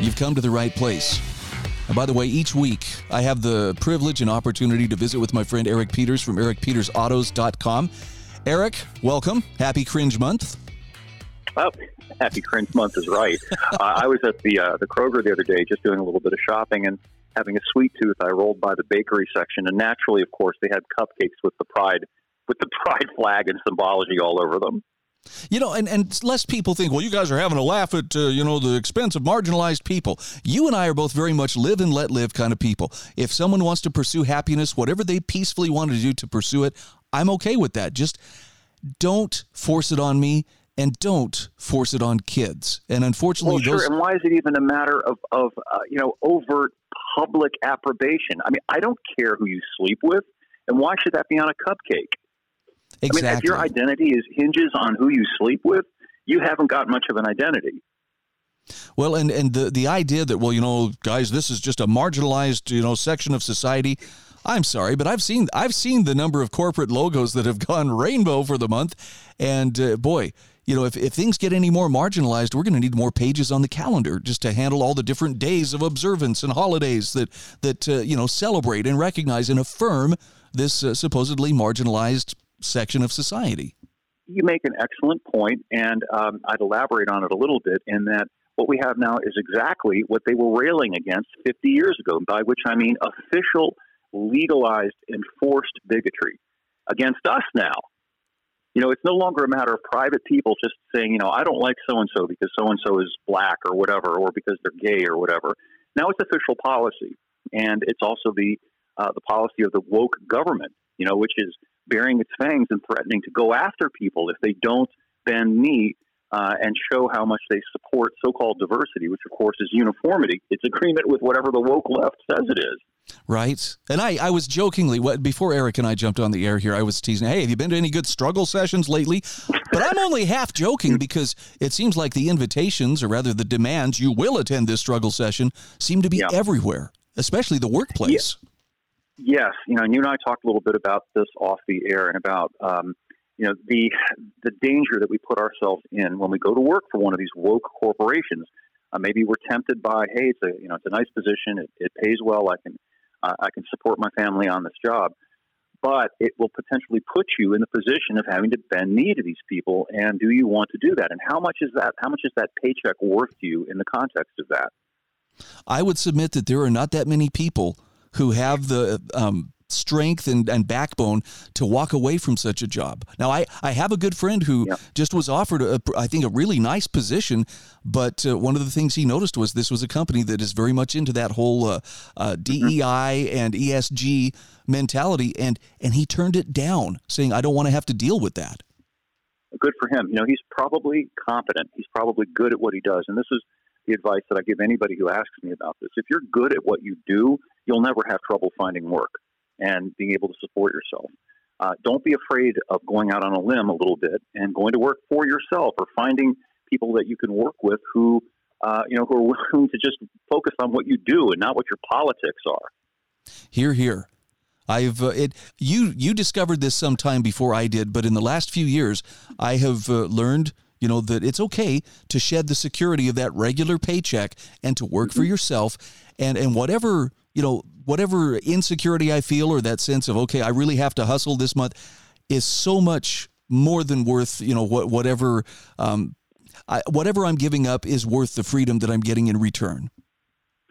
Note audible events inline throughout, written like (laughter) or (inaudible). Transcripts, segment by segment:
you've come to the right place. And by the way, each week I have the privilege and opportunity to visit with my friend Eric Peters from ericpetersautos.com. Eric, welcome. Happy Cringe Month. Oh, happy Cringe Month is right. (laughs) uh, I was at the uh, the Kroger the other day, just doing a little bit of shopping and having a sweet tooth. I rolled by the bakery section, and naturally, of course, they had cupcakes with the pride with the (laughs) pride flag and symbology all over them. You know, and, and less people think, well, you guys are having a laugh at, uh, you know, the expense of marginalized people. You and I are both very much live and let live kind of people. If someone wants to pursue happiness, whatever they peacefully want to do to pursue it, I'm okay with that. Just don't force it on me and don't force it on kids. And unfortunately, well, sure. those... And why is it even a matter of, of uh, you know, overt public approbation? I mean, I don't care who you sleep with, and why should that be on a cupcake? Exactly. I mean, if your identity is hinges on who you sleep with, you haven't got much of an identity. Well, and and the the idea that well, you know, guys, this is just a marginalized, you know, section of society. I'm sorry, but I've seen I've seen the number of corporate logos that have (laughs) gone rainbow for the month, and uh, boy, you know, if, if things get any more marginalized, we're going to need more pages on the calendar just to handle all the different days of observance and holidays that that uh, you know celebrate and recognize and affirm this uh, supposedly marginalized section of society. You make an excellent point, and um, I'd elaborate on it a little bit in that what we have now is exactly what they were railing against 50 years ago, by which I mean official, legalized, enforced bigotry against us now. You know, it's no longer a matter of private people just saying, you know, I don't like so and so because so and so is black or whatever, or because they're gay or whatever. Now it's official policy, and it's also the uh, the policy of the woke government. You know, which is baring its fangs and threatening to go after people if they don't bend knee uh, and show how much they support so-called diversity, which of course is uniformity. It's agreement with whatever the woke left says it is. Right. And I, I was jokingly, what, before Eric and I jumped on the air here, I was teasing, hey, have you been to any good struggle sessions lately? But I'm only half joking because it seems like the invitations, or rather the demands, you will attend this struggle session, seem to be yeah. everywhere, especially the workplace. Yeah. Yes, you know, and you and I talked a little bit about this off the air and about um, you know the the danger that we put ourselves in when we go to work for one of these woke corporations. Uh, maybe we're tempted by, hey, it's a you know it's a nice position, it, it pays well, I can uh, I can support my family on this job, but it will potentially put you in the position of having to bend knee to these people. And do you want to do that? And how much is that? How much is that paycheck worth to you in the context of that? I would submit that there are not that many people who have the um, strength and, and backbone to walk away from such a job. Now, I, I have a good friend who yeah. just was offered, a, I think, a really nice position, but uh, one of the things he noticed was this was a company that is very much into that whole uh, uh, DEI mm-hmm. and ESG mentality, and, and he turned it down, saying, I don't want to have to deal with that. Good for him. You know, he's probably competent. He's probably good at what he does. And this is the advice that I give anybody who asks me about this. If you're good at what you do, you'll never have trouble finding work and being able to support yourself. Uh, don't be afraid of going out on a limb a little bit and going to work for yourself or finding people that you can work with who, uh, you know, who are willing to just focus on what you do and not what your politics are. Here, here. I've uh, it you you discovered this sometime before I did, but in the last few years, I have uh, learned you know that it's okay to shed the security of that regular paycheck and to work mm-hmm. for yourself and and whatever you know whatever insecurity i feel or that sense of okay i really have to hustle this month is so much more than worth you know what whatever um, I, whatever i'm giving up is worth the freedom that i'm getting in return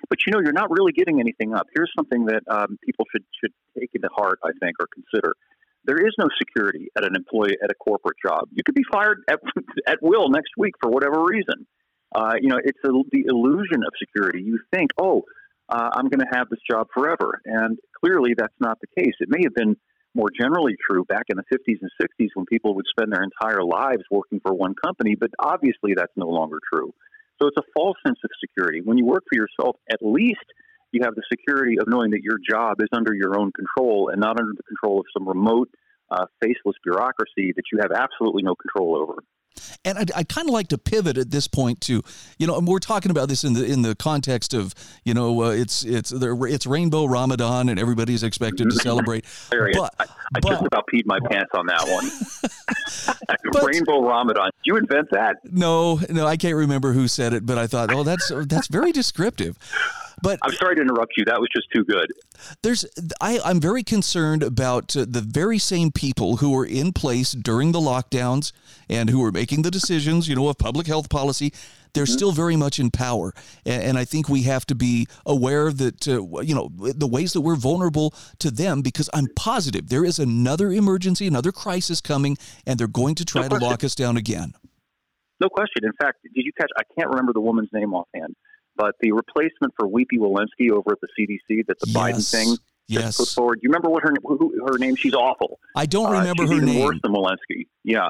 but you know you're not really giving anything up here's something that um, people should should take into heart i think or consider there is no security at an employee at a corporate job. You could be fired at, (laughs) at will next week for whatever reason. Uh, you know, it's a, the illusion of security. You think, oh, uh, I'm going to have this job forever, and clearly that's not the case. It may have been more generally true back in the 50s and 60s when people would spend their entire lives working for one company, but obviously that's no longer true. So it's a false sense of security. When you work for yourself, at least you have the security of knowing that your job is under your own control and not under the control of some remote, uh, faceless bureaucracy that you have absolutely no control over. And I'd, I'd kind of like to pivot at this point to, you know, and we're talking about this in the in the context of, you know, uh, it's it's it's Rainbow Ramadan and everybody's expected to celebrate. but, I, I but, just about peed my pants on that one. (laughs) (laughs) but, Rainbow Ramadan. Did you invent that? No, no, I can't remember who said it, but I thought, oh, that's that's very descriptive. But I'm sorry to interrupt you. That was just too good. There's, I, I'm very concerned about uh, the very same people who were in place during the lockdowns and who were making the decisions, you know, of public health policy. They're mm-hmm. still very much in power, and, and, I think we have to be aware that uh, you know the ways that we're vulnerable to them. Because I'm positive there is another emergency, another crisis coming, and they're going to try no to lock us down again. No question. In fact, did you catch? I can't remember the woman's name offhand but the replacement for Weepy Walensky over at the CDC that the yes. Biden thing yes. put forward. You remember what her who, her name? She's awful. I don't uh, remember uh, her name. Worse than Walensky. Yeah.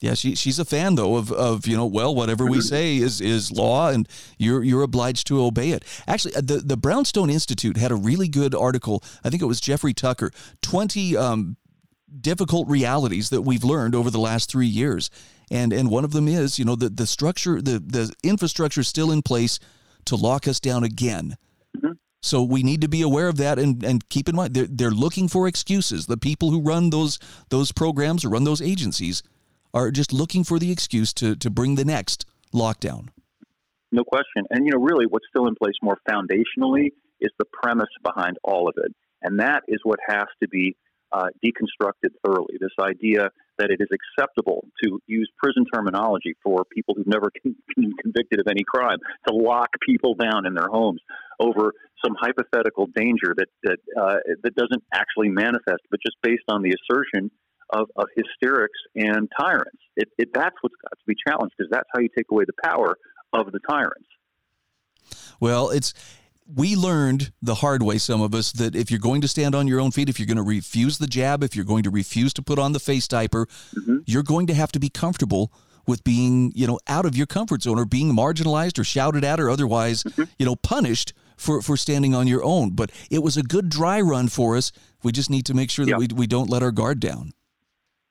Yeah, she, she's a fan though of, of you know well whatever we say is is law and you're you're obliged to obey it. Actually, the the Brownstone Institute had a really good article. I think it was Jeffrey Tucker. Twenty um, difficult realities that we've learned over the last three years, and and one of them is you know the the structure the the infrastructure is still in place to lock us down again. Mm-hmm. So we need to be aware of that and, and keep in mind they're, they're looking for excuses. The people who run those those programs or run those agencies are just looking for the excuse to to bring the next lockdown. No question. And you know, really what's still in place more foundationally is the premise behind all of it. And that is what has to be uh, deconstructed thoroughly. This idea that it is acceptable to use prison terminology for people who've never (laughs) been convicted of any crime to lock people down in their homes over some hypothetical danger that that uh, that doesn't actually manifest, but just based on the assertion of, of hysterics and tyrants. It, it, that's what's got to be challenged because that's how you take away the power of the tyrants. Well, it's we learned the hard way, some of us, that if you're going to stand on your own feet, if you're going to refuse the jab, if you're going to refuse to put on the face diaper, mm-hmm. you're going to have to be comfortable with being, you know, out of your comfort zone or being marginalized or shouted at or otherwise, mm-hmm. you know, punished for, for standing on your own. But it was a good dry run for us. We just need to make sure that we, we don't let our guard down.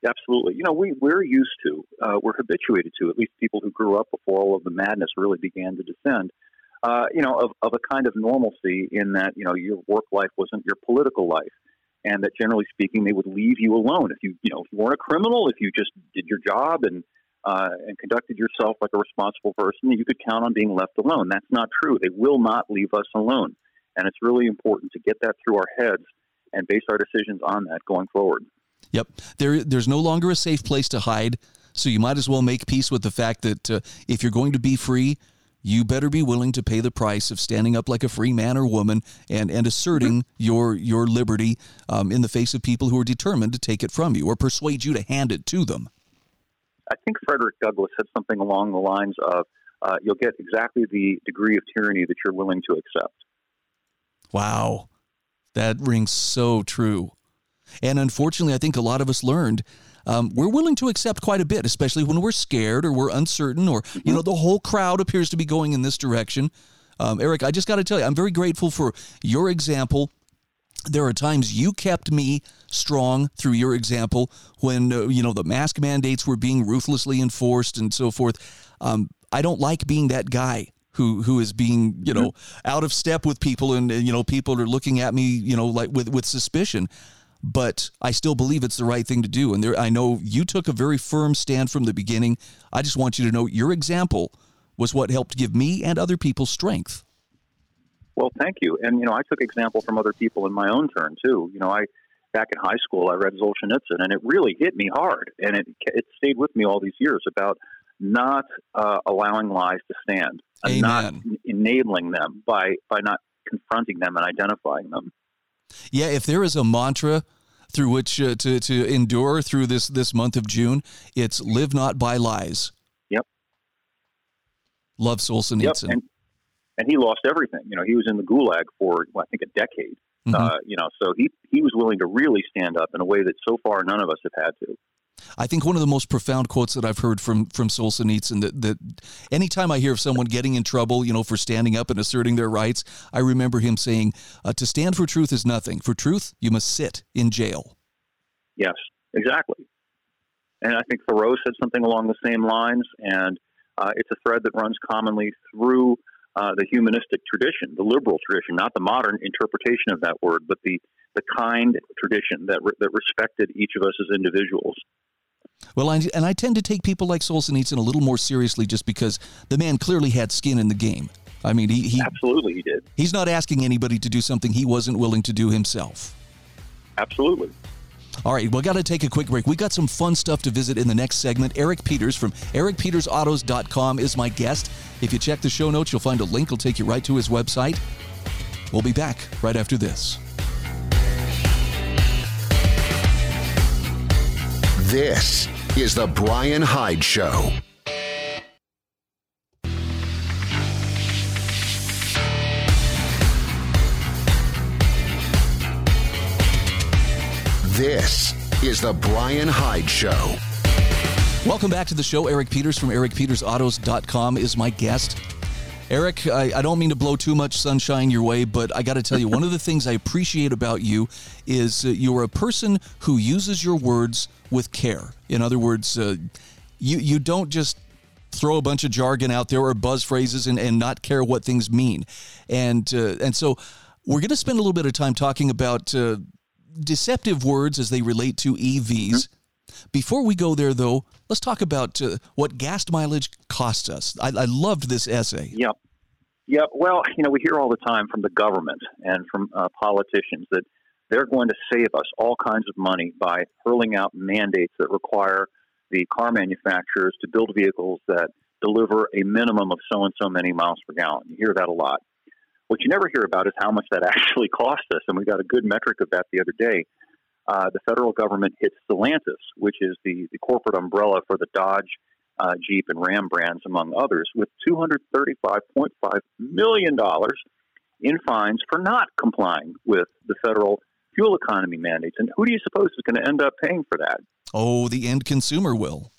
Absolutely. You know, we, we're used to, uh, we're habituated to, at least people who grew up before all of the madness really began to descend uh, you know, of, of a kind of normalcy in that, you know, your work life wasn't your political life. And that generally speaking, they would leave you alone. If you, you know, if you weren't a criminal, if you just did your job and, uh, and conducted yourself like a responsible person, you could count on being left alone. That's not true. They will not leave us alone. And it's really important to get that through our heads and base our decisions on that going forward. Yep. There, there's no longer a safe place to hide. So you might as well make peace with the fact that uh, if you're going to be free, you better be willing to pay the price of standing up like a free man or woman and, and asserting your your liberty um, in the face of people who are determined to take it from you or persuade you to hand it to them. I think Frederick Douglass said something along the lines of, uh, "You'll get exactly the degree of tyranny that you're willing to accept." Wow, that rings so true. And unfortunately, I think a lot of us learned um, we're willing to accept quite a bit, especially when we're scared or we're uncertain or, you mm-hmm. know, the whole crowd appears to be going in this direction. Um, Eric, I just got to tell you, I'm very grateful for your example. There are times you kept me strong through your example when, uh, you know, the mask mandates were being ruthlessly enforced and so forth. Um, I don't like being that guy who who is being you know mm-hmm. out of step with people and, and, you know people are looking at me you know like with with suspicion but I still believe it's the right thing to do. And there, I know you took a very firm stand from the beginning. I just want you to know your example was what helped give me and other people strength. Well, thank you. And you know, I took example from other people in my own turn too. You know, I back in high school I read Solzhenitsyn, and it really hit me hard, and it it stayed with me all these years about not uh, allowing lies to stand, and not enabling them by by not confronting them and identifying them. Yeah, if there is a mantra through which uh, to to endure through this this month of June, it's live not by lies. Yep. Love Solzhenitsyn. Yep. And, and he lost everything. You know, he was in the gulag for well, I think a decade. Mm-hmm. Uh, you know, so he he was willing to really stand up in a way that so far none of us have had to. I think one of the most profound quotes that I've heard from from Solzhenitsyn that that anytime I hear of someone getting in trouble, you know, for standing up and asserting their rights, I remember him saying, uh, "To stand for truth is nothing. For truth, you must sit in jail." Yes, exactly. And I think Thoreau said something along the same lines, and uh, it's a thread that runs commonly through uh, the humanistic tradition, the liberal tradition, not the modern interpretation of that word, but the the kind tradition that re- that respected each of us as individuals. Well, I, and I tend to take people like Solzhenitsyn a little more seriously just because the man clearly had skin in the game. I mean, he, he absolutely he did. He's not asking anybody to do something he wasn't willing to do himself. Absolutely. All right, we got to take a quick break. We got some fun stuff to visit in the next segment. Eric Peters from ericpetersautos.com is my guest. If you check the show notes, you'll find a link. will take you right to his website. We'll be back right after this. This is The Bryan Hyde Show. This is The Bryan Hyde Show. Welcome back to the show. Eric Peters from ericpetersautos.com is my guest. Eric, I, I, don't mean to blow too much sunshine your way, but I got to tell you, one of the things I appreciate about you is uh, you're a person who uses your words with care. In other words, uh, you you don't just throw a bunch of jargon out there or buzz phrases and, and not care what things mean. And uh, and so we're going to spend a little bit of time talking about uh, deceptive words as they relate to EVs. Before we go there, though, let's talk about uh, what gas mileage costs us. I, I, loved this essay. Yep. Yep. Well, you know, we hear all the time from the government and from uh, politicians that they're going to save us all kinds of money by hurling out mandates that require the car manufacturers to build vehicles that deliver a minimum of so and so many miles per gallon. You hear that a lot. What you never hear about is how much that (laughs) actually costs us, and we got a good metric of that the other day uh, the federal government hits Stellantis, which is the, the corporate umbrella for the Dodge, uh, Jeep, and Ram brands, among others, with $235.5 million in fines for not complying with the federal fuel economy mandates. And who do you suppose is going to end up paying for that? Oh, the end consumer will.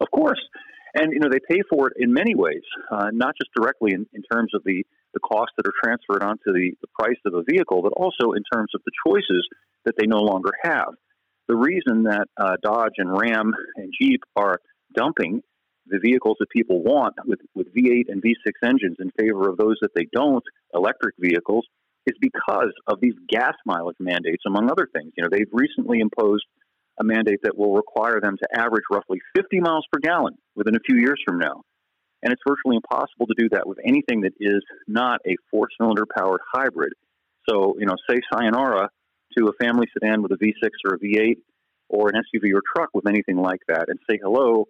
of course. And, you know, they pay for it in many ways, uh, not just directly in, in terms of the, the costs that are transferred onto the, the price of a vehicle, but also in terms of the choices that they no longer have. The reason that uh, Dodge and Ram and Jeep are dumping the vehicles that people want with, with V8 and V6 engines in favor of those that they don't, electric vehicles, is because of these gas mileage mandates, among other things. You know, they've recently imposed a mandate that will require them to average roughly 50 miles per gallon within a few years from now. And it's virtually impossible to do that with anything that is not a four cylinder powered hybrid. So, you know, say sayonara to a family sedan with a V6 or a V8 or an SUV or truck with anything like that and say hello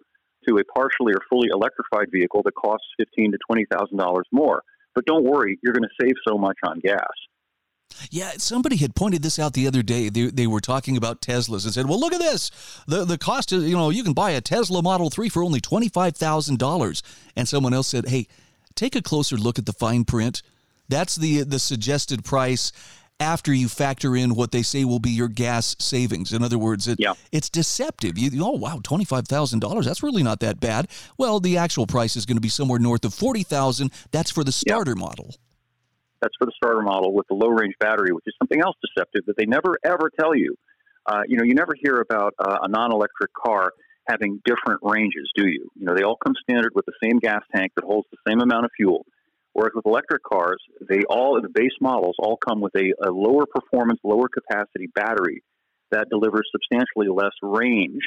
to a partially or fully electrified vehicle that costs fifteen to twenty thousand dollars more. But don't worry, you're going to save so much on gas. Yeah, somebody had pointed this out the other day. They, they were talking about Teslas and said, "Well, look at this. The the cost is, you know, you can buy a Tesla Model 3 for only $25,000." And someone else said, "Hey, take a closer look at the fine print. That's the the suggested price after you factor in what they say will be your gas savings. In other words, it, yeah. it's deceptive. You, oh, wow, $25,000. That's really not that bad. Well, the actual price is going to be somewhere north of 40000 That's for the starter yeah. model. That's for the starter model with the low range battery, which is something else deceptive that they never ever tell you. Uh, you know, you never hear about uh, a non electric car having different ranges, do you? You know, they all come standard with the same gas tank that holds the same amount of fuel. Whereas with electric cars, they all, the base models, all come with a, a lower performance, lower capacity battery that delivers substantially less range.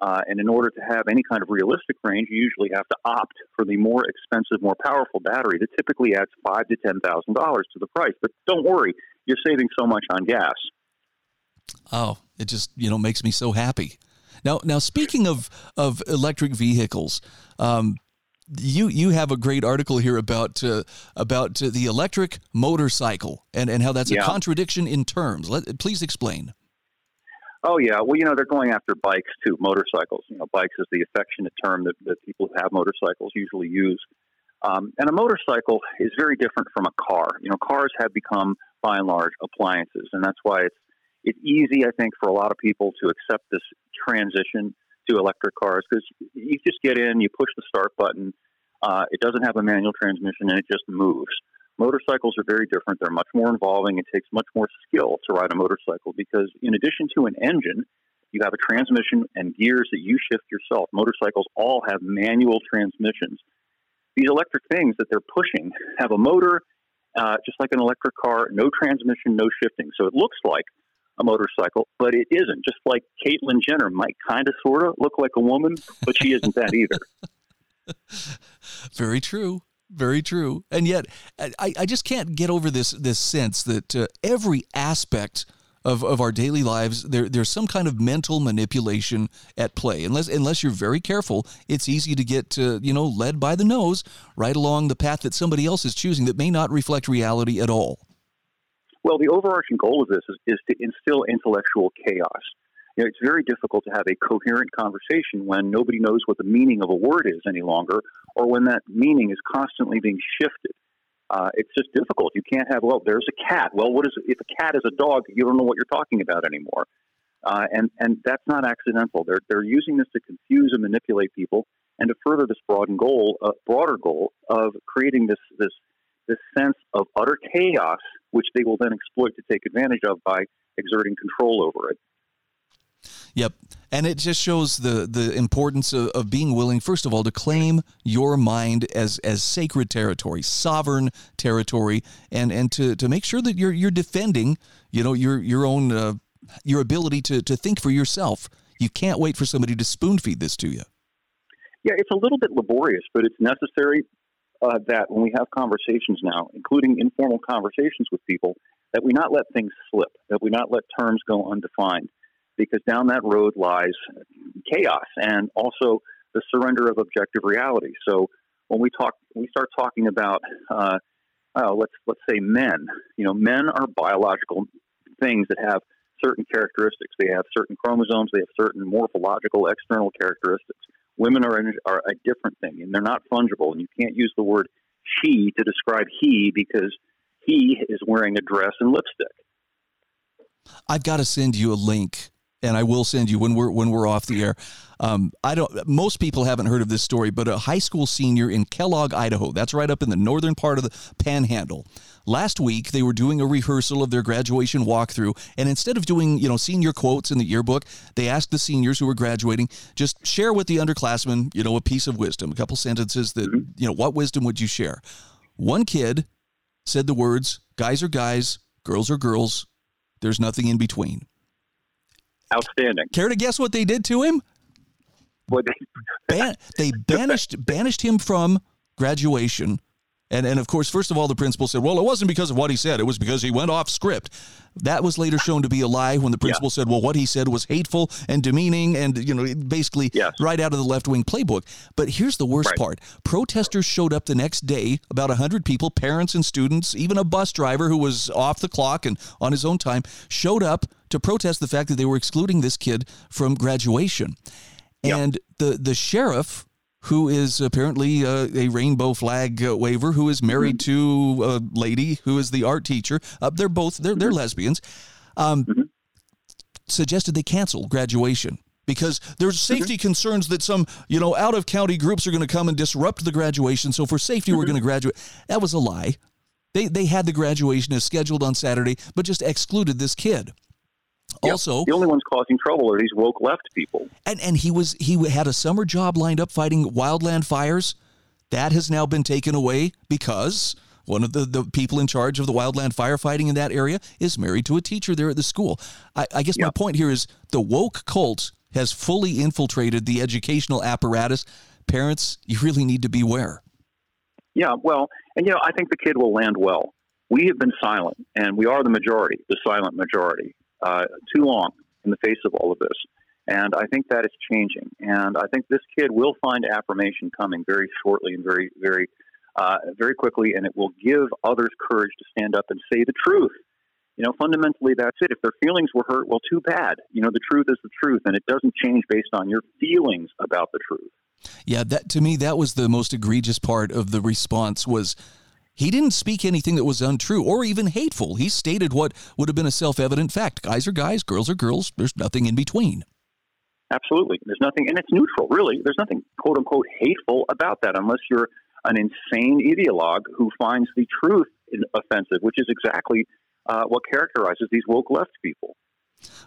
Uh, and in order to have any kind of realistic range, you usually have to opt for the more expensive, more powerful battery that typically adds five to ten thousand dollars to the price. But don't worry, you're saving so much on gas. Oh, it just you know makes me so happy. Now, now speaking of of electric vehicles, um, you you have a great article here about uh, about uh, the electric motorcycle and, and how that's yeah. a contradiction in terms. Let, please explain. Oh yeah, well you know they're going after bikes too, motorcycles. You know, bikes is the affectionate term that, that people who have motorcycles usually use. Um, and a motorcycle is very different from a car. You know, cars have become by and large appliances, and that's why it's it's easy, I think, for a lot of people to accept this transition to electric cars because you just get in, you push the start button, uh, it doesn't have a manual transmission, and it just moves. Motorcycles are very different. They're much more involving. It takes much more skill to ride a motorcycle because, in addition to an engine, you have a transmission and gears that you shift yourself. Motorcycles all have manual transmissions. These electric things that they're pushing have a motor, uh, just like an electric car, no transmission, no shifting. So it looks like a motorcycle, but it isn't. Just like Caitlyn Jenner might kind of, sort of look like a woman, but she isn't that either. (laughs) Very true. Very true. And yet, I, I just can't get over this this sense that uh, every aspect of, of our daily lives, there, there's some kind of mental manipulation at play. Unless unless you're very careful, it's easy to get uh, you know led by the nose right along the path that somebody else is choosing that may not reflect reality at all. Well, the overarching goal of this is, is to instill intellectual chaos. You know, it's very difficult to have a coherent conversation when nobody knows what the meaning of a word is any longer, or when that meaning is constantly being shifted. Uh, it's just difficult. You can't have, well, there's a cat. Well, what is if a cat is a dog? You don't know what you're talking about anymore. Uh, and and that's not accidental. They're they're using this to confuse and manipulate people, and to further this broad goal, uh, broader goal of creating this this this sense of utter chaos, which they will then exploit to take advantage of by exerting control over it. Yep. And it just shows the the importance of, of, being willing, first of all, to claim your mind as as sacred territory, sovereign territory, and and to, to make sure that you're you're defending, you know, your your own uh, your ability to to think for yourself. You can't wait for somebody to spoon feed this to you. Yeah, it's a little bit laborious, but it's necessary uh, that when we have conversations now, including informal conversations with people, that we not let things slip, that we not let terms go undefined because down that road lies chaos and also the surrender of objective reality. So when we talk, we start talking about, uh, oh, let's let's say men. You know, men are biological things that have certain characteristics. They have certain chromosomes. They have certain morphological external characteristics. Women are, are a different thing, and they're not fungible. And you can't use the word she to describe he because he is wearing a dress and lipstick. I've got to send you a link and I will send you when we're when we're off the air. Um, I don't. Most people haven't heard of this story, but a high school senior in Kellogg, Idaho. That's right up in the northern part of the Panhandle. Last week they were doing a rehearsal of their graduation walkthrough, and instead of doing you know senior quotes in the yearbook, they asked the seniors who were graduating just share with the underclassmen you know a piece of wisdom, a couple sentences that mm-hmm. you know what wisdom would you share. One kid said the words, "Guys are guys, girls are girls. There's nothing in between." Outstanding. Care to guess what they did to him? What they, Ban- (laughs) they banished banished him from graduation. And, and of course, first of all, the principal said, well, it wasn't because of what he said. It was because he went off script. That was later shown to be a lie when the principal yeah. said, well, what he said was hateful and demeaning and, you know, basically yes. right out of the left wing playbook. But here's the worst right. part protesters showed up the next day, about 100 people, parents and students, even a bus driver who was off the clock and on his own time, showed up to protest the fact that they were excluding this kid from graduation. Yep. And the, the sheriff who is apparently uh, a rainbow flag uh, waver, who is married mm-hmm. to a lady who is the art teacher. Uh, they're both they're they're mm-hmm. lesbians. Um, mm-hmm. Suggested they cancel graduation because there's mm-hmm. safety mm-hmm. concerns that some you know out of county groups are going to come and disrupt the graduation. So for safety, we're mm-hmm. going to graduate. That was a lie. They they had the graduation as scheduled on Saturday, but just excluded this kid. Yep. Also, the only ones causing trouble are these woke left people. And and he was he had a summer job lined up fighting wildland fires. That has now been taken away because one of the, the people in charge of the wildland firefighting in that area is married to a teacher there at the school. I, I guess yep. my point here is the woke cult has fully infiltrated the educational apparatus. Parents, you really need to beware. Yeah, well, and you know, I think the kid will land well. We have been silent, and we are the majority, the silent majority uh, too long in the face of all of this. And I think that is changing. And I think this kid will find affirmation coming very shortly and very, very, uh, very quickly, and it will give others courage to stand up and say the truth. You know, fundamentally, that's it. If their feelings were hurt, well, too bad. You know, the truth is the truth, and it doesn't change based on your feelings about the truth. Yeah, that to me, that was the most egregious part of the response was He didn't speak anything that was untrue or even hateful. He stated what would have been a self evident fact guys are guys, girls are girls, there's nothing in between. Absolutely. There's nothing, and it's neutral, really. There's nothing, quote unquote, hateful about that unless you're an insane ideologue who finds the truth offensive, which is exactly uh, what characterizes these woke left people.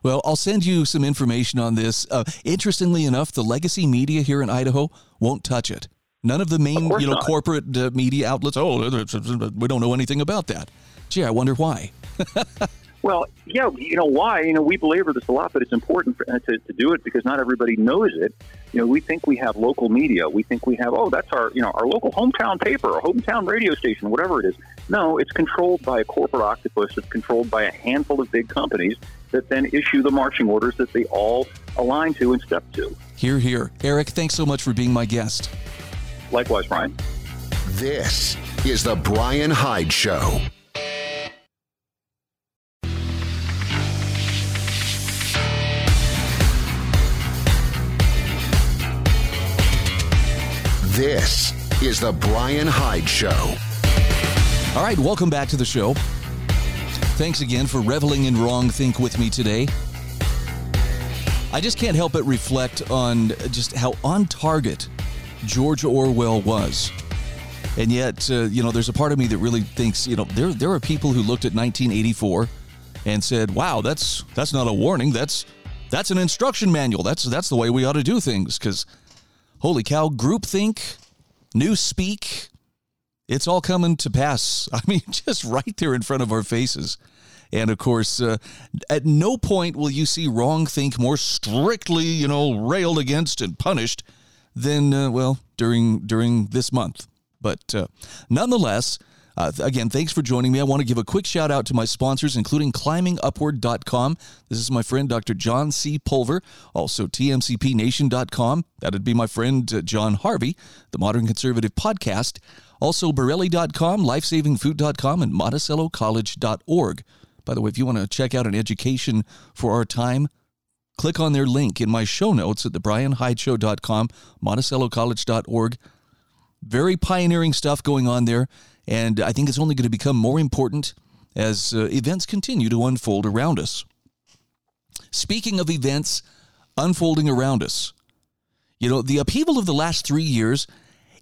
Well, I'll send you some information on this. Uh, interestingly enough, the legacy media here in Idaho won't touch it. None of the main, of you know, not. corporate uh, media outlets. Oh, we don't know anything about that. Gee, I wonder why. (laughs) Well, yeah, you know why? You know, we belabor this a lot, but it's important for, uh, to, to do it because not everybody knows it. You know, we think we have local media. We think we have, oh, that's our, you know, our local hometown paper or hometown radio station, whatever it is. No, it's controlled by a corporate octopus. It's controlled by a handful of big companies that then issue the marching orders that they all align to and step to. Here, here. Eric, thanks so much for being my guest. Likewise, Bryan. This is The Bryan Hyde Show. This is The Bryan Hyde Show. All right, welcome back to the show. Thanks again for reveling in wrong think with me today. I just can't help but reflect on just how on target George Orwell was. And yet, uh, you know, there's a part of me that really thinks, you know, there there are people who looked at 1984 and said, "Wow, that's that's not a warning. That's that's an instruction manual. That's that's the way we ought to do things." Because, holy cow, groupthink, new speak, it's all coming to pass. (laughs) I mean, just right there in front of our faces. And of course, uh, at no point will you see wrong think more strictly, you know, railed against and punished than uh, well during during this month. But uh, nonetheless, uh, again, thanks for joining me. I want to give a quick shout out to my sponsors, including climbingupward.com. This is my friend Dr. John C. Pulver, also tmcpnation.com. That'd be my friend uh, John Harvey, the Modern Conservative Podcast. Also, Bereli.com, lifesavingfood.com, and MonticelloCollege.org. By the way, if you want to check out an education for our time, click on their link in my show notes at thebrianhydeshow.com, MonticelloCollege.org. Very pioneering stuff going on there, and I think it's only going to become more important as uh, events continue to unfold around us. Speaking of events unfolding around us, you know, the upheaval of the last three years,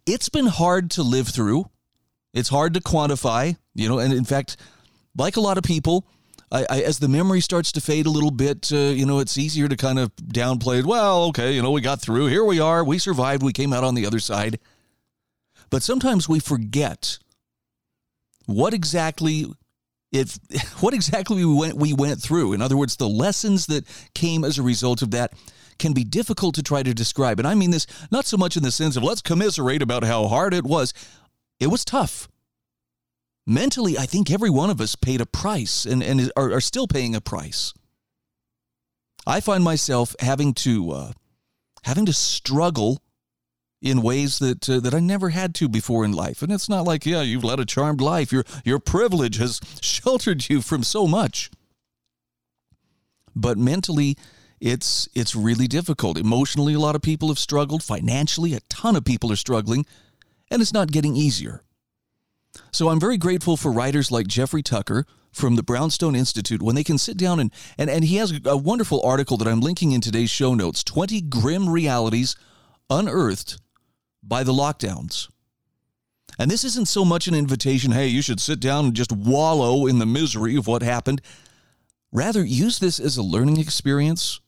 it's been hard to live through. It's hard to quantify, you know, and in fact, like a lot of people, I, I, as the memory starts to fade a little bit, uh, you know, it's easier to kind of downplay it. Well, okay, you know, we got through. Here we are. We survived. We came out on the other side. But sometimes we forget what exactly if (laughs) what exactly we went we went through. In other words, the lessons that came as a result of that can be difficult to try to describe. And I mean this not so much in the sense of let's commiserate about how hard it was. It was tough. Mentally, I think every one of us paid a price and, and are, are still paying a price. I find myself having to uh, having to struggle in ways that uh, that I never had to before in life. And it's not like, yeah, you've led a charmed life. Your your privilege has (laughs) sheltered you from so much. But mentally, it's it's really difficult. Emotionally, a lot of people have struggled. Financially, a ton of people are struggling, and it's not getting easier. So I'm very grateful for writers like Jeffrey Tucker from the Brownstone Institute when they can sit down and and, and he has a wonderful article that I'm linking in today's show notes 20 grim realities unearthed by the lockdowns. And this isn't so much an invitation, hey, you should sit down and just wallow in the misery of what happened. Rather, use this as a learning experience.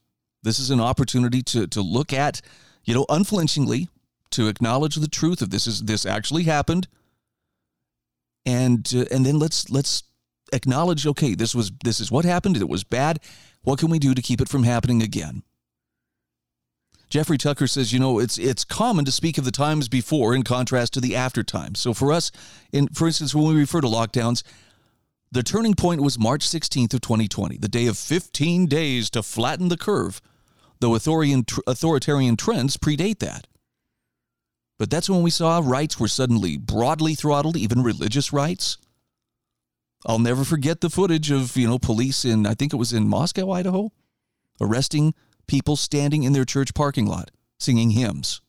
This is an opportunity to, to look at, you know, unflinchingly, to acknowledge the truth of this is this actually happened. And uh, and then let's let's acknowledge, okay, this was this is what happened. It was bad. What can we do to keep it from happening again? Jeffrey Tucker says, you know, it's it's common to speak of the times before in contrast to the after times. So for us, in for instance, when we refer to lockdowns, the turning point was March 16th of 2020, the day of 15 days to flatten the curve, though authoritarian, authoritarian trends predate that. But that's when we saw rights were suddenly broadly throttled, even religious rights. I'll never forget the footage of, you know, police in I think it was in Moscow, Idaho, arresting people standing in their church parking lot singing hymns.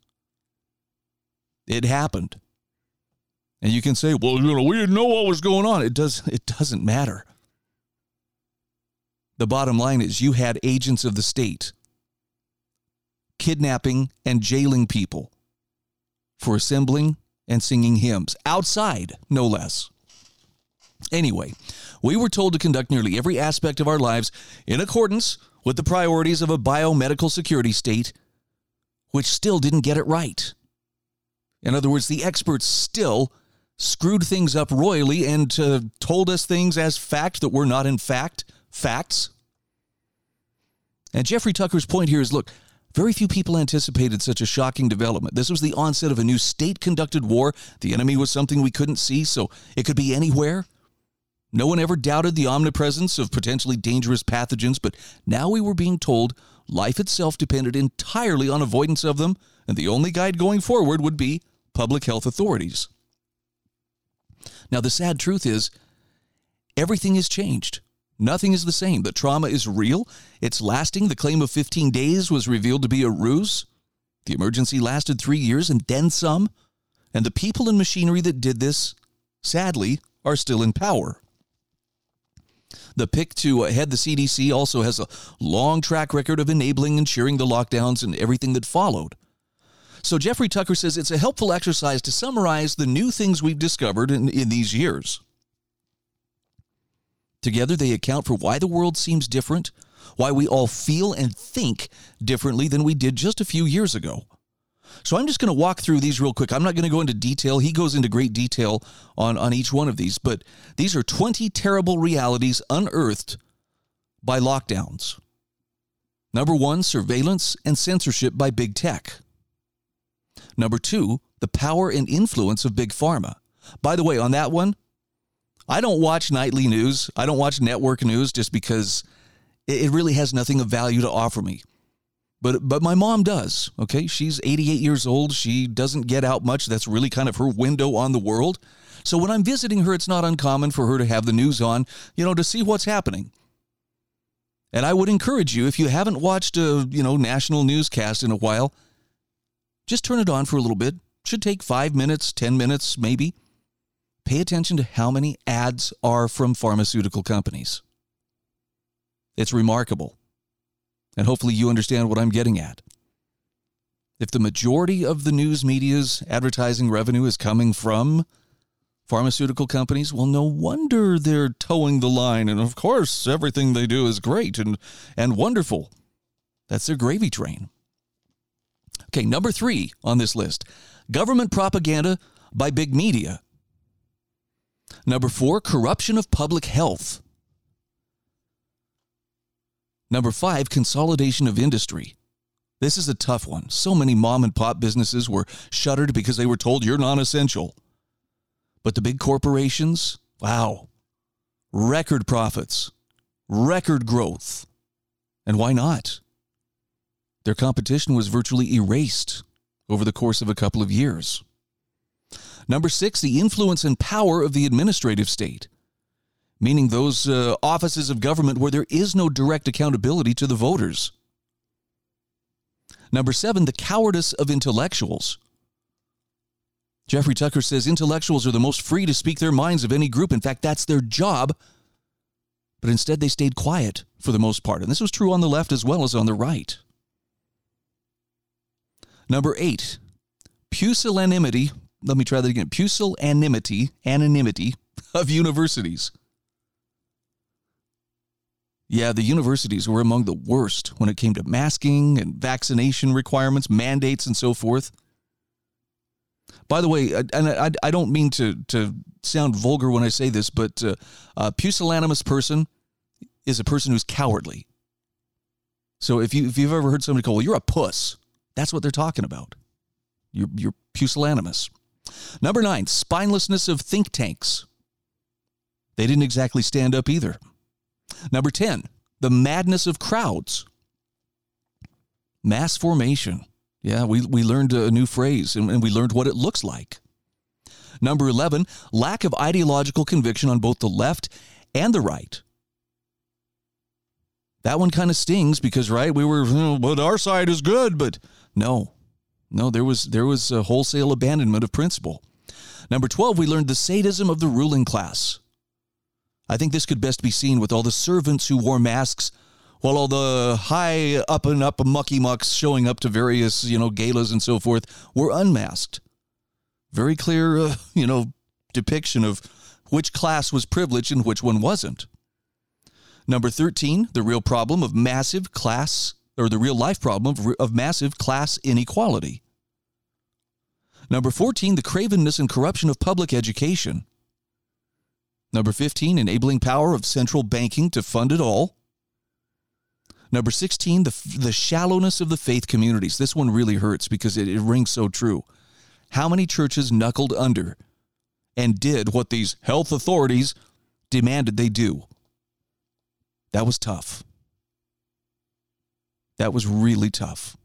It happened. And you can say, well, you know, we didn't know what was going on. It does it doesn't matter. The bottom line is you had agents of the state kidnapping and jailing people for assembling and singing hymns outside, no less. Anyway, we were told to conduct nearly every aspect of our lives in accordance with the priorities of a biomedical security state, which still didn't get it right. In other words, the experts still screwed things up royally and uh, told us things as fact that were not, in fact, facts. And Jeffrey Tucker's point here is look, very few people anticipated such a shocking development. This was the onset of a new state conducted war. The enemy was something we couldn't see, so it could be anywhere. No one ever doubted the omnipresence of potentially dangerous pathogens, but now we were being told life itself depended entirely on avoidance of them, and the only guide going forward would be public health authorities. Now, the sad truth is, everything has changed. Nothing is the same. The trauma is real, it's lasting. The claim of 15 days was revealed to be a ruse. The emergency lasted three years and then some. And the people and machinery that did this, sadly, are still in power. The pick to head the CDC also has a long track record of enabling and cheering the lockdowns and everything that followed. So Jeffrey Tucker says it's a helpful exercise to summarize the new things we've discovered in, in these years. Together, they account for why the world seems different, why we all feel and think differently than we did just a few years ago. So I'm just going to walk through these real quick. I'm not going to go into detail. He goes into great detail on, on each one of these, but these are 20 terrible realities unearthed by lockdowns. Number one, surveillance and censorship by big tech. Number two, the power and influence of big pharma. By the way, on that one, I don't watch nightly news. I don't watch network news just because it really has nothing of value to offer me. But but my mom does. Okay, she's 88 years old. She doesn't get out much. That's really kind of her window on the world. So when I'm visiting her, it's not uncommon for her to have the news on, you know, to see what's happening. And I would encourage you if you haven't watched a, you know, national newscast in a while, just turn it on for a little bit. Should take 5 minutes, 10 minutes maybe pay attention to how many ads are from pharmaceutical companies. It's remarkable. And hopefully you understand what I'm getting at. If the majority of the news media's advertising revenue is coming from pharmaceutical companies, well, no wonder they're toeing the line. And of course, everything they do is great and, and wonderful. That's their gravy train. Okay, number three on this list government propaganda by big media. Number four, corruption of public health. Number five, consolidation of industry. This is a tough one. So many mom and pop businesses were shuttered because they were told you're non essential. But the big corporations, wow, record profits, record growth. And why not? Their competition was virtually erased over the course of a couple of years. Number six, the influence and power of the administrative state, meaning those uh, offices of government where there is no direct accountability to the voters. Number seven, the cowardice of intellectuals. Jeffrey Tucker says intellectuals are the most free to speak their minds of any group. In fact, that's their job. But instead, they stayed quiet for the most part. And this was true on the left as well as on the right. Number eight, pusillanimity let me try that again. Pusillanimity anonymity of universities. Yeah the universities were among the worst when it came to masking and vaccination requirements mandates and so forth. By the way and i, I don't mean to, to sound vulgar when i say this but uh, a pusillanimous person is a person who's cowardly. So if, you, if you've ever heard somebody call well you're a puss that's what they're talking about. You're, you're pusillanimous Number nine, spinelessness of think tanks. They didn't exactly stand up either. Number 10, the madness of crowds. Mass formation. Yeah, we, we learned a new phrase and, and we learned what it looks like. Number 11, lack of ideological conviction on both the left and the right. That one kind of stings because, right, we were, but our side is good, but no, no, there was there was a wholesale abandonment of principle. Number 12, we learned the sadism of the ruling class. I think this could best be seen with all the servants who wore masks while all the high up and up mucky mucks showing up to various, you know, galas and so forth were unmasked. Very clear, uh, you know, depiction of which class was privileged and which one wasn't. Number 13, the real problem of massive class, or the real life problem of, of massive class inequality. Number 14, the cravenness and corruption of public education. Number 15, enabling power of central banking to fund it all. Number 16, the, the shallowness of the faith communities. This one really hurts because it, it rings so true. How many churches knuckled under and did what these health authorities demanded they do? That was tough. That was really tough.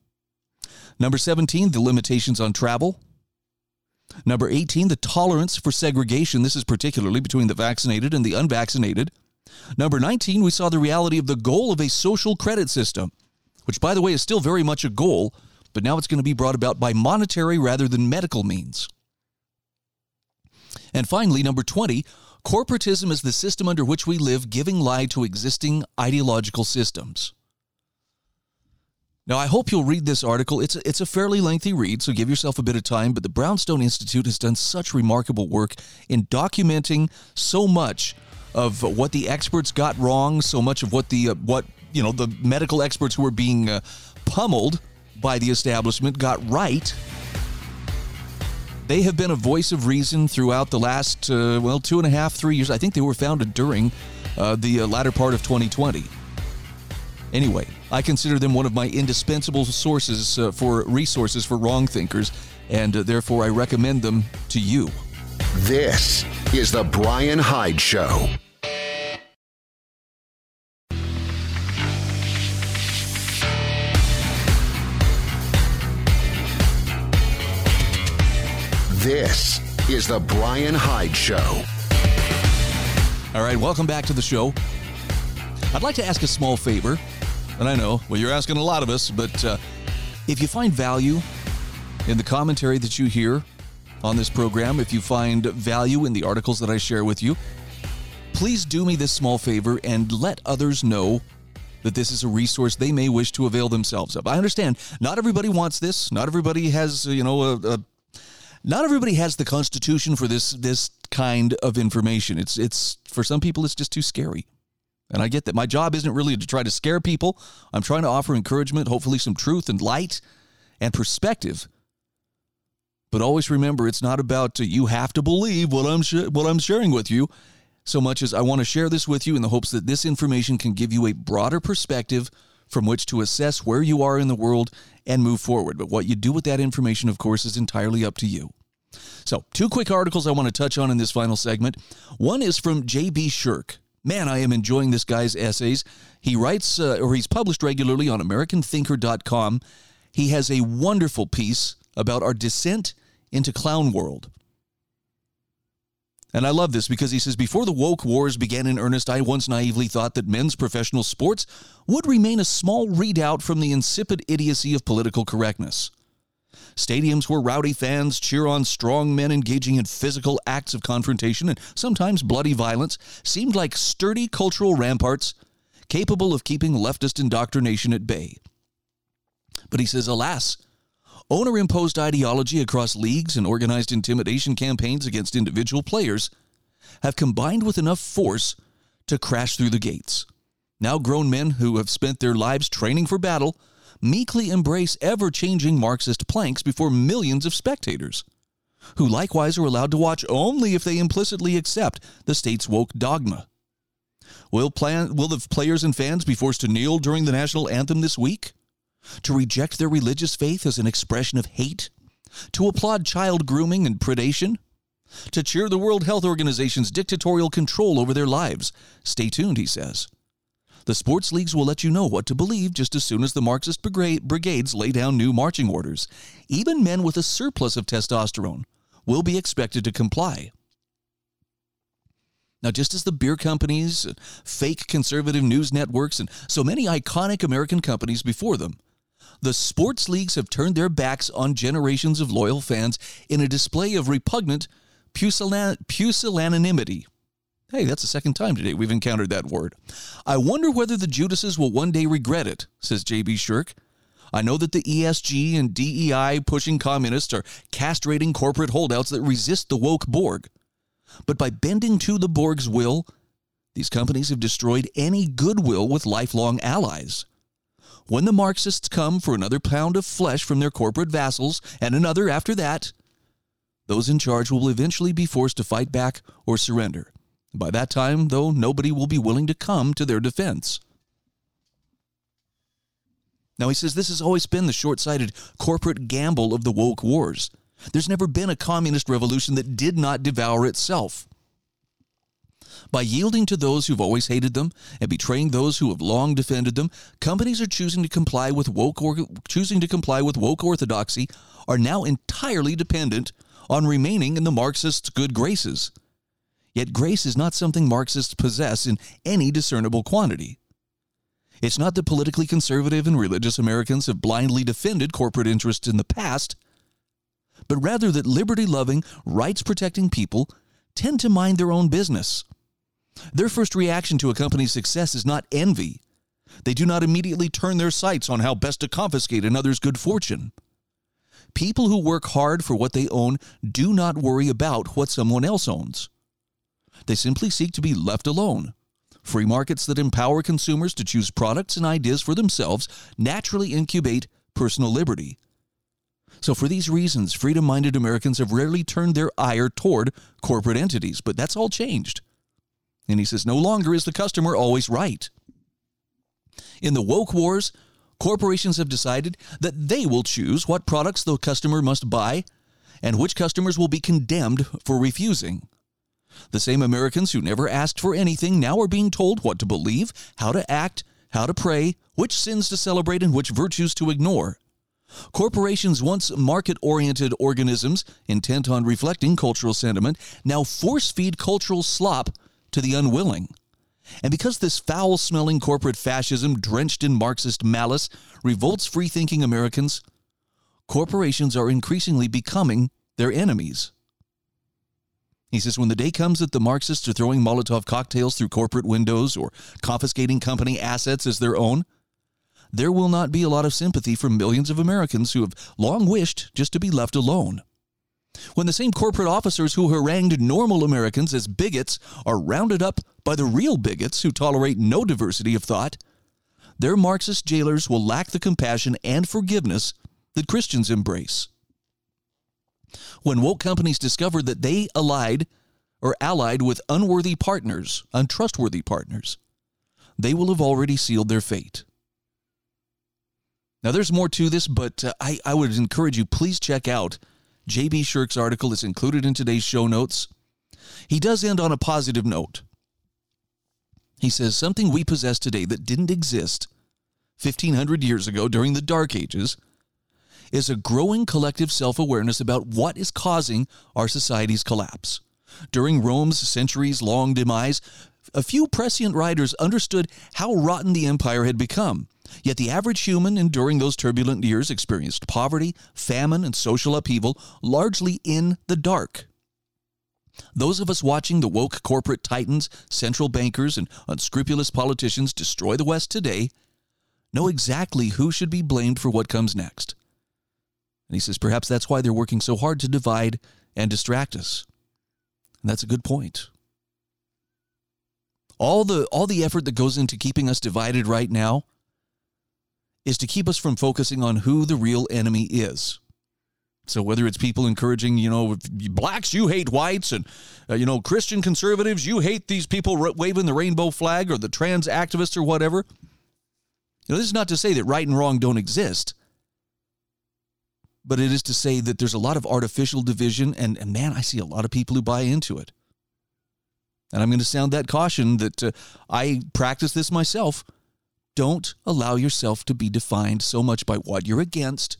Number 17, the limitations on travel. Number 18, the tolerance for segregation. This is particularly between the vaccinated and the unvaccinated. Number 19, we saw the reality of the goal of a social credit system, which, by the way, is still very much a goal, but now it's going to be brought about by monetary rather than medical means. And finally, number 20, corporatism is the system under which we live, giving lie to existing ideological systems. Now, I hope you'll read this article. It's a, it's a fairly lengthy read, so give yourself a bit of time. But the Brownstone Institute has done such remarkable work in documenting so much of what the experts got wrong, so much of what the uh, what you know the medical experts who were being uh, pummeled by the establishment got right. They have been a voice of reason throughout the last uh, well two and a half, three years. I think they were founded during uh, the uh, latter part of 2020. Anyway, I consider them one of my indispensable sources uh, for resources for wrong thinkers, and uh, therefore I recommend them to you. This is The Bryan Hyde Show. This is The Bryan Hyde Show. All right, welcome back to the show. I'd like to ask a small favor. And I know, well, you're asking a lot of us, but uh, if you find value in the commentary that you hear on this program, if you find value in the articles that I share with you, please do me this small favor and let others know that this is a resource they may wish to avail themselves of. I understand not everybody wants this. Not everybody has, you know, a, a not everybody has the constitution for this this kind of information. It's it's for some people it's just too scary. And I get that my job isn't really to try to scare people. I'm trying to offer encouragement, hopefully some truth and light and perspective. But always remember, it's not about uh, you have to believe what I'm sh- what I'm sharing with you, so much as I want to share this with you in the hopes that this information can give you a broader perspective from which to assess where you are in the world and move forward. But what you do with that information, of course, is entirely up to you. So, two quick articles I want to touch on in this final segment. One is from J.B. Shurk. Man, I am enjoying this guy's essays. He writes, uh, or he's published regularly on AmericanThinker.com. He has a wonderful piece about our descent into clown world. And I love this because he says, Before the woke wars began in earnest, I once naively thought that men's professional sports would remain a small readout from the insipid idiocy of political correctness. Stadiums where rowdy fans cheer on strong men engaging in physical acts of confrontation and sometimes bloody violence seemed like sturdy cultural ramparts capable of keeping leftist indoctrination at bay. But he says, alas, owner imposed ideology across leagues and organized intimidation campaigns against individual players have combined with enough force to crash through the gates. Now, grown men who have spent their lives training for battle meekly embrace ever changing Marxist planks before millions of spectators, who likewise are allowed to watch only if they implicitly accept the state's woke dogma. Will, plan, will the players and fans be forced to kneel during the national anthem this week? To reject their religious faith as an expression of hate? To applaud child grooming and predation? To cheer the World Health Organization's dictatorial control over their lives? Stay tuned, he says. The sports leagues will let you know what to believe just as soon as the Marxist brigades lay down new marching orders. Even men with a surplus of testosterone will be expected to comply. Now, just as the beer companies, fake conservative news networks, and so many iconic American companies before them, the sports leagues have turned their backs on generations of loyal fans in a display of repugnant pusillan- pusillanimity. Hey, that's the second time today we've encountered that word. I wonder whether the Judases will one day regret it, says J.B. Shurk. I know that the ESG and DEI pushing communists are castrating corporate holdouts that resist the woke Borg. But by bending to the Borg's will, these companies have destroyed any goodwill with lifelong allies. When the Marxists come for another pound of flesh from their corporate vassals and another after that, those in charge will eventually be forced to fight back or surrender. By that time, though, nobody will be willing to come to their defense. Now, he says this has always been the short sighted corporate gamble of the woke wars. There's never been a communist revolution that did not devour itself. By yielding to those who've always hated them and betraying those who have long defended them, companies are choosing to comply with woke or, choosing to comply with woke orthodoxy are now entirely dependent on remaining in the Marxists' good graces. Yet grace is not something Marxists possess in any discernible quantity. It's not that politically conservative and religious Americans have blindly defended corporate interests in the past, but rather that liberty loving, rights protecting people tend to mind their own business. Their first reaction to a company's success is not envy. They do not immediately turn their sights on how best to confiscate another's good fortune. People who work hard for what they own do not worry about what someone else owns. They simply seek to be left alone. Free markets that empower consumers to choose products and ideas for themselves naturally incubate personal liberty. So, for these reasons, freedom minded Americans have rarely turned their ire toward corporate entities, but that's all changed. And he says, no longer is the customer always right. In the woke wars, corporations have decided that they will choose what products the customer must buy and which customers will be condemned for refusing. The same Americans who never asked for anything now are being told what to believe, how to act, how to pray, which sins to celebrate, and which virtues to ignore. Corporations, once market oriented organisms intent on reflecting cultural sentiment, now force feed cultural slop to the unwilling. And because this foul smelling corporate fascism, drenched in Marxist malice, revolts free thinking Americans, corporations are increasingly becoming their enemies. He says when the day comes that the Marxists are throwing Molotov cocktails through corporate windows or confiscating company assets as their own, there will not be a lot of sympathy from millions of Americans who have long wished just to be left alone. When the same corporate officers who harangued normal Americans as bigots are rounded up by the real bigots who tolerate no diversity of thought, their Marxist jailers will lack the compassion and forgiveness that Christians embrace. When woke companies discover that they allied or allied with unworthy partners, untrustworthy partners, they will have already sealed their fate. Now, there's more to this, but uh, I, I would encourage you, please check out J.B. Shurk's article. It's included in today's show notes. He does end on a positive note. He says, Something we possess today that didn't exist 1,500 years ago during the Dark Ages is a growing collective self awareness about what is causing our society's collapse. During Rome's centuries long demise, a few prescient writers understood how rotten the empire had become. Yet the average human enduring those turbulent years experienced poverty, famine, and social upheaval largely in the dark. Those of us watching the woke corporate titans, central bankers, and unscrupulous politicians destroy the West today know exactly who should be blamed for what comes next. And he says perhaps that's why they're working so hard to divide and distract us. And that's a good point. All the all the effort that goes into keeping us divided right now is to keep us from focusing on who the real enemy is. So whether it's people encouraging, you know, blacks, you hate whites, and uh, you know, Christian conservatives, you hate these people waving the rainbow flag, or the trans activists, or whatever. You know, this is not to say that right and wrong don't exist, but it is to say that there's a lot of artificial division, and, and man, I see a lot of people who buy into it. And I'm going to sound that caution that uh, I practice this myself. Don't allow yourself to be defined so much by what you're against.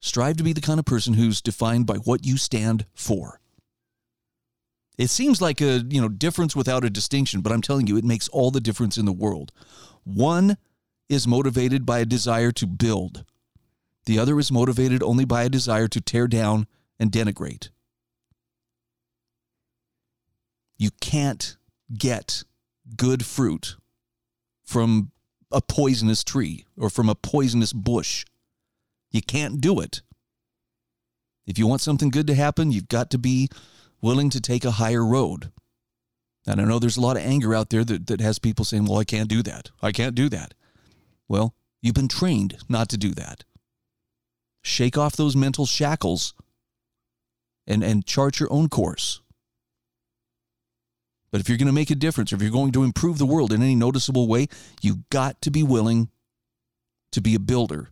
Strive to be the kind of person who's defined by what you stand for. It seems like a, you know, difference without a distinction, but I'm telling you it makes all the difference in the world. One is motivated by a desire to build. The other is motivated only by a desire to tear down and denigrate. You can't get good fruit from a poisonous tree or from a poisonous bush. You can't do it. If you want something good to happen, you've got to be willing to take a higher road. And I know there's a lot of anger out there that, that has people saying, well, I can't do that. I can't do that. Well, you've been trained not to do that. Shake off those mental shackles and, and chart your own course. But if you're going to make a difference, if you're going to improve the world in any noticeable way, you've got to be willing to be a builder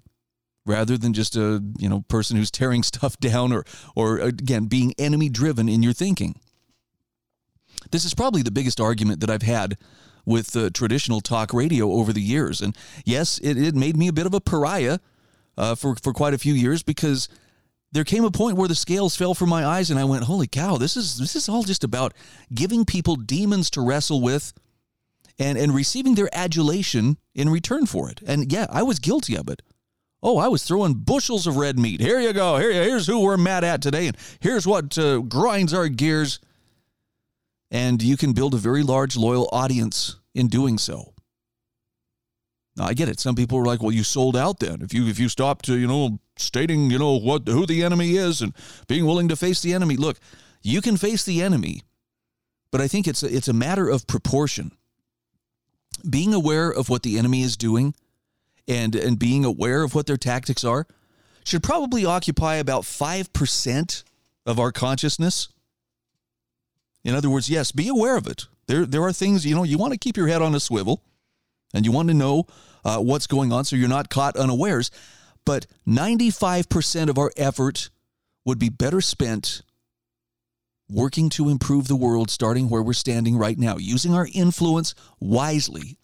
rather than just a you know person who's tearing (laughs) stuff down or or again being enemy driven in your thinking. This is probably the biggest argument that I've had with uh, traditional talk radio over the years, and yes, it, it made me a bit of a pariah uh, for for quite a few years because there came a point where the scales fell from my eyes, and I went, "Holy cow! This is this is all just about giving people demons to wrestle with." And, and receiving their adulation in return for it. And yeah, I was guilty of it. Oh, I was throwing bushels of red meat. Here you go. Here, here's who we're mad at today, and here's what uh, grinds our gears. And you can build a very large, loyal audience in doing so. Now, I get it. Some people are like, "Well, you sold out then. If you if you stopped, uh, you know, stating, you know, what who the enemy is and being willing to face the enemy. Look, you can face the enemy, but I think it's a, it's a matter of proportion. Being aware of what the enemy is doing and and being aware of what their tactics are should probably occupy about 5% of our consciousness. In other words, yes, be aware of it. There there are things, you know, you want to keep your head on a swivel and you want to know uh, what's going on so you're not caught unawares. But 95% of our effort would be better spent working to improve the world starting where we're standing right now, using our influence wisely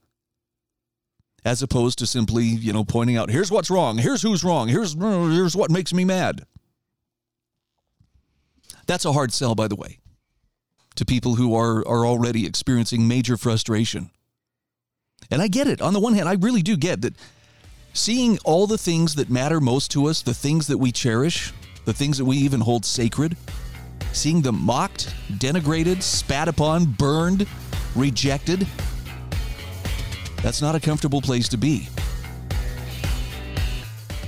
as opposed to simply, you know, pointing out, here's what's wrong, here's who's wrong, here's, here's what makes me mad. That's a hard sell, by the way, to people who are, are already experiencing major frustration. And I get it. On the one hand, I really do get that seeing all the things that matter most to us, the things that we cherish, the things that we even hold sacred, seeing them mocked, denigrated, spat upon, burned, rejected, that's not a comfortable place to be.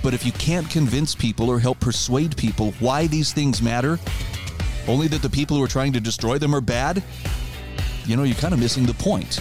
But if you can't convince people or help persuade people why these things matter, only that the people who are trying to destroy them are bad, you know, you're kind of missing the point.